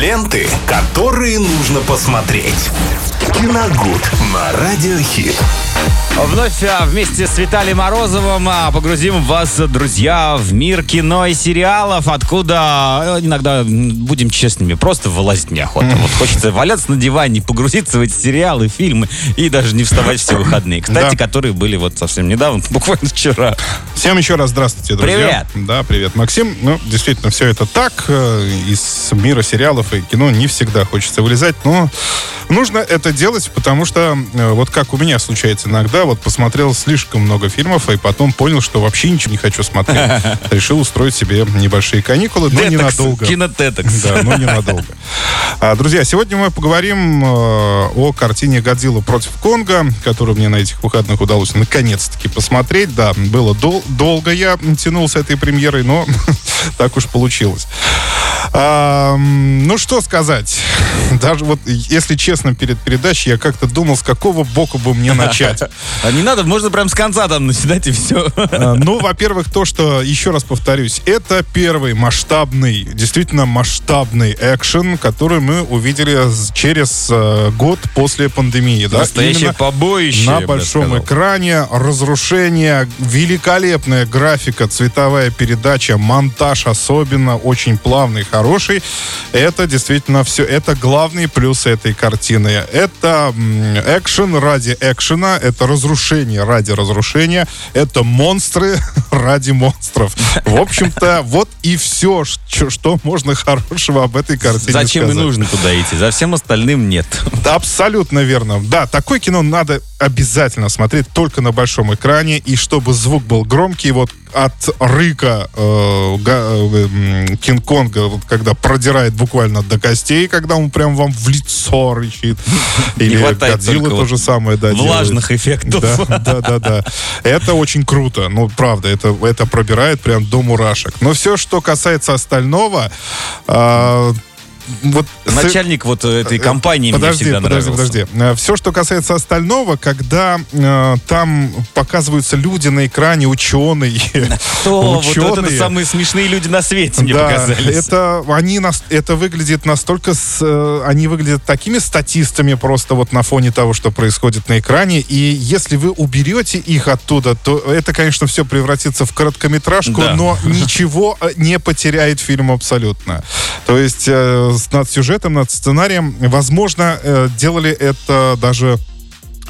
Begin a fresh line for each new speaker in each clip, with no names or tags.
Ленты, которые нужно посмотреть. Киногуд на Радиохит.
Вновь а, вместе с Виталием Морозовым а, погрузим вас, друзья, в мир кино и сериалов, откуда э, иногда, будем честными, просто вылазить неохота. Вот хочется валяться на диване, погрузиться в эти сериалы, фильмы и даже не вставать все выходные. Кстати,
Да.
которые были вот совсем недавно, буквально вчера.
Всем еще раз здравствуйте, друзья.
Привет.
Да, привет, Максим. Ну, действительно, все это так. Э, Из мира сериалов и кино не всегда хочется вылезать, но нужно это делать, потому что э, вот как у меня случается иногда, вот посмотрел слишком много фильмов, и потом понял, что вообще ничего не хочу смотреть. Решил устроить себе небольшие каникулы, но ненадолго.
кинотетокс.
Да, но ненадолго. А, Друзья, сегодня мы поговорим э, о картине «Годзилла против Конга», которую мне на этих выходных удалось наконец-таки посмотреть. Да, было дол- долго я тянул с этой премьерой, но так уж получилось. А, ну, что сказать. Даже вот, если честно, перед передачей я как-то думал, с какого боку бы мне начать.
А не надо, можно прям с конца там начинать и все.
А, Ну, во-первых, то, что, еще раз повторюсь, это первый масштабный, действительно масштабный экшен, который мы увидели через э, год после пандемии. Да?
Настоящее
Именно
побоище.
на большом экране, разрушение, великолепная графика, цветовая передача, монтаж особенно очень плавный, хороший. Это действительно все, это главные плюсы этой картины. Это экшен ради экшена, это разрушение ради разрушения, это монстры ради монстров. В общем-то, вот и все, что можно хорошего об этой картине
Зачем и
сказать.
нужно туда идти? За всем остальным нет.
Абсолютно верно. Да, такое кино надо обязательно смотреть только на большом экране, и чтобы звук был громкий, вот от рыка э, э, Кинг-Конга, вот когда продирает буквально до костей, когда он прям вам в лицо рычит. Или Годзилла то же самое, да, делает.
Влажных эффектов.
Да, да, да, да. Это очень круто. Ну, правда, это, это пробирает прям до мурашек. Но все, что касается остального, а, вот с-
Начальник вот этой компании мне
подожди,
всегда
подожди,
нравился.
подожди. Все, что касается остального, когда э, там показываются люди на экране, ученые,
Кто? Вот это
ученые,
самые смешные люди на свете мне
да,
показались.
это они нас, это выглядит настолько, с, э, они выглядят такими статистами просто вот на фоне того, что происходит на экране. И если вы уберете их оттуда, то это, конечно, все превратится в короткометражку,
Да.
но ничего э, не потеряет фильм абсолютно. То есть э, с- над сюжетом, над сценарием, возможно, э, делали это даже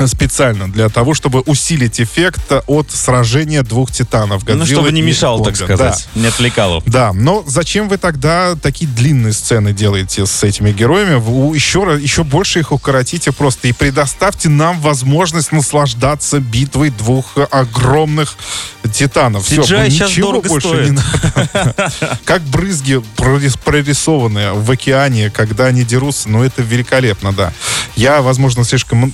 специально для того, чтобы усилить эффект от сражения двух титанов.
Ну,
Годзиллы
чтобы не мешал, так сказать. Не отвлекало.
Да, но зачем вы тогда такие длинные сцены делаете с этими героями? Вы еще, раз- еще больше их укоротите просто и предоставьте нам возможность наслаждаться битвой двух огромных титанов. Все, ничего больше
стоит.
не надо. Как брызги прорис- прорисованные в океане, когда они дерутся, ну это великолепно, да. Я, возможно, слишком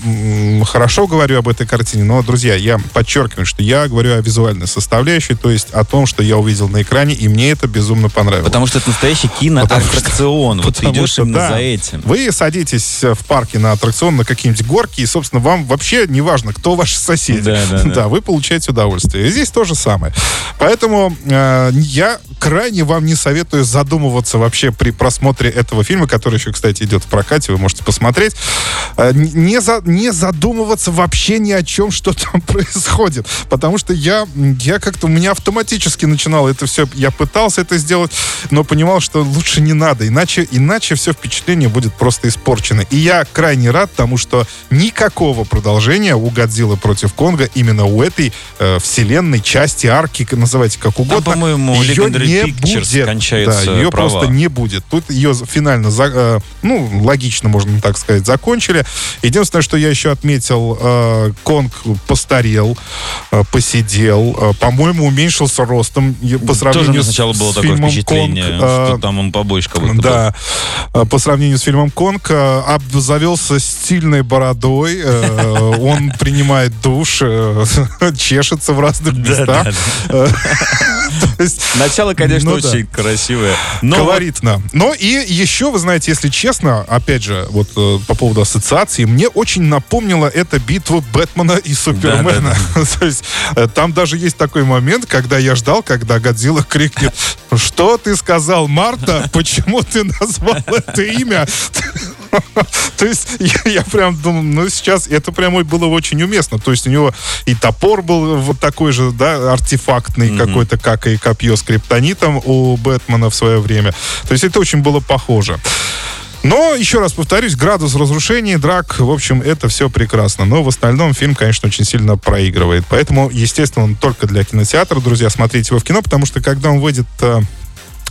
хорошо говорю об этой картине, но, друзья, я подчеркиваю, что я говорю о визуальной составляющей, то есть о том, что я увидел на экране, и мне это безумно понравилось.
Потому что это настоящий киноаттракцион. Вот ты
Потому
идешь
что,
именно
да,
за этим.
Вы садитесь э, в парке на аттракцион, на какие-нибудь горки, и, собственно, вам вообще не важно, кто ваши соседи.
Да, да, да.
вы получаете удовольствие. И здесь то же самое. Поэтому э, я крайне вам не советую задумываться вообще при просмотре этого фильма, который еще, кстати, идет в прокате, вы можете посмотреть. Э, не, за, не задумываться вообще ни о чем, что там происходит. Потому что я, я как-то, у меня автоматически начинало это все, я пытался это сделать, но понимал, что лучше не надо, иначе, иначе все впечатление будет просто испорчено. И я крайне рад тому, что никакого продолжения у Годзиллы против Конга именно у этой э, вселенной, части, арки, называйте как угодно,
по-моему,
ее
Legendary
не
Pictures
будет. да, ее
права.
просто не будет. Тут ее финально, э, ну, логично, можно так сказать, закончили. Единственное, что я еще отметил, э, Конг постарел, э, посидел, э, по-моему, уменьшился ростом по
Тоже
сравнению с,
сначала было
с
такое
фильмом
впечатление,
«Конг»,
что
э,
там он побольше как будто
да, э, по сравнению с фильмом Конг, э, обзавелся стильной бородой, э, он принимает душ, э, чешется в разных местах.
да, Начало, конечно,
Ну да.
очень красивое. Но
Колоритно. Но и еще, вы знаете, если честно, опять же, вот э, по поводу ассоциации, мне очень напомнила эта битва Бэтмена и Супермена. То есть э, там даже есть такой момент, когда я ждал, когда Годзилла крикнет, что ты сказал, Марта? Почему ты назвал это имя? То есть я, я прям думаю, ну сейчас это прямо было очень уместно. То есть у него и топор был вот такой же, да, артефактный какой-то, как и копье с криптонитом у Бэтмена в свое время. То есть это очень было похоже. Но, еще раз повторюсь, градус разрушений, драк, в общем, это все прекрасно. Но в остальном фильм, конечно, очень сильно проигрывает. Поэтому, естественно, он только для кинотеатра. Друзья, смотрите его в кино, потому что когда он выйдет э,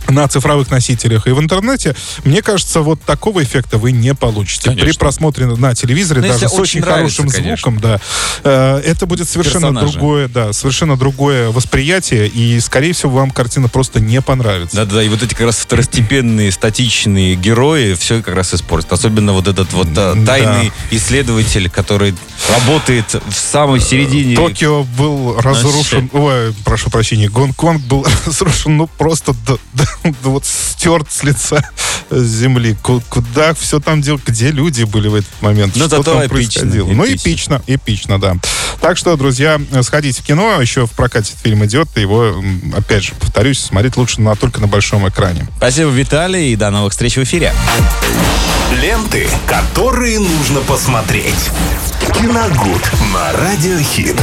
на цифровых носителях и в интернете, мне кажется, вот такого эффекта вы не получите.
Конечно.
При просмотре на телевизоре,
Ну,
даже с
очень
очень
нравится,
хорошим
конечно.
звуком, да, э, это будет совершенно
Персонажи.
другое, да, совершенно другое восприятие, и, скорее всего, вам картина просто не понравится.
Да-да, и вот эти как раз второстепенные, статичные герои все как раз испортят. Особенно вот этот вот а,
Да.
тайный исследователь, который работает в самой середине.
Токио был разрушен, ой, прошу прощения, Гонконг был разрушен, ну просто до вот стерт с лица земли. Ку- Куда все там делать? Где люди были в этот момент?
Ну,
Что
зато
там
эпично,
происходило? Ну,
эпично.
эпично, эпично, да. Так что, друзья, сходите в кино, еще в прокате фильм идет, и его, опять же, повторюсь, смотреть лучше на, только на большом экране.
Спасибо, Виталий, и до новых встреч в эфире.
Ленты, которые нужно посмотреть. Киногуд на Радиохит.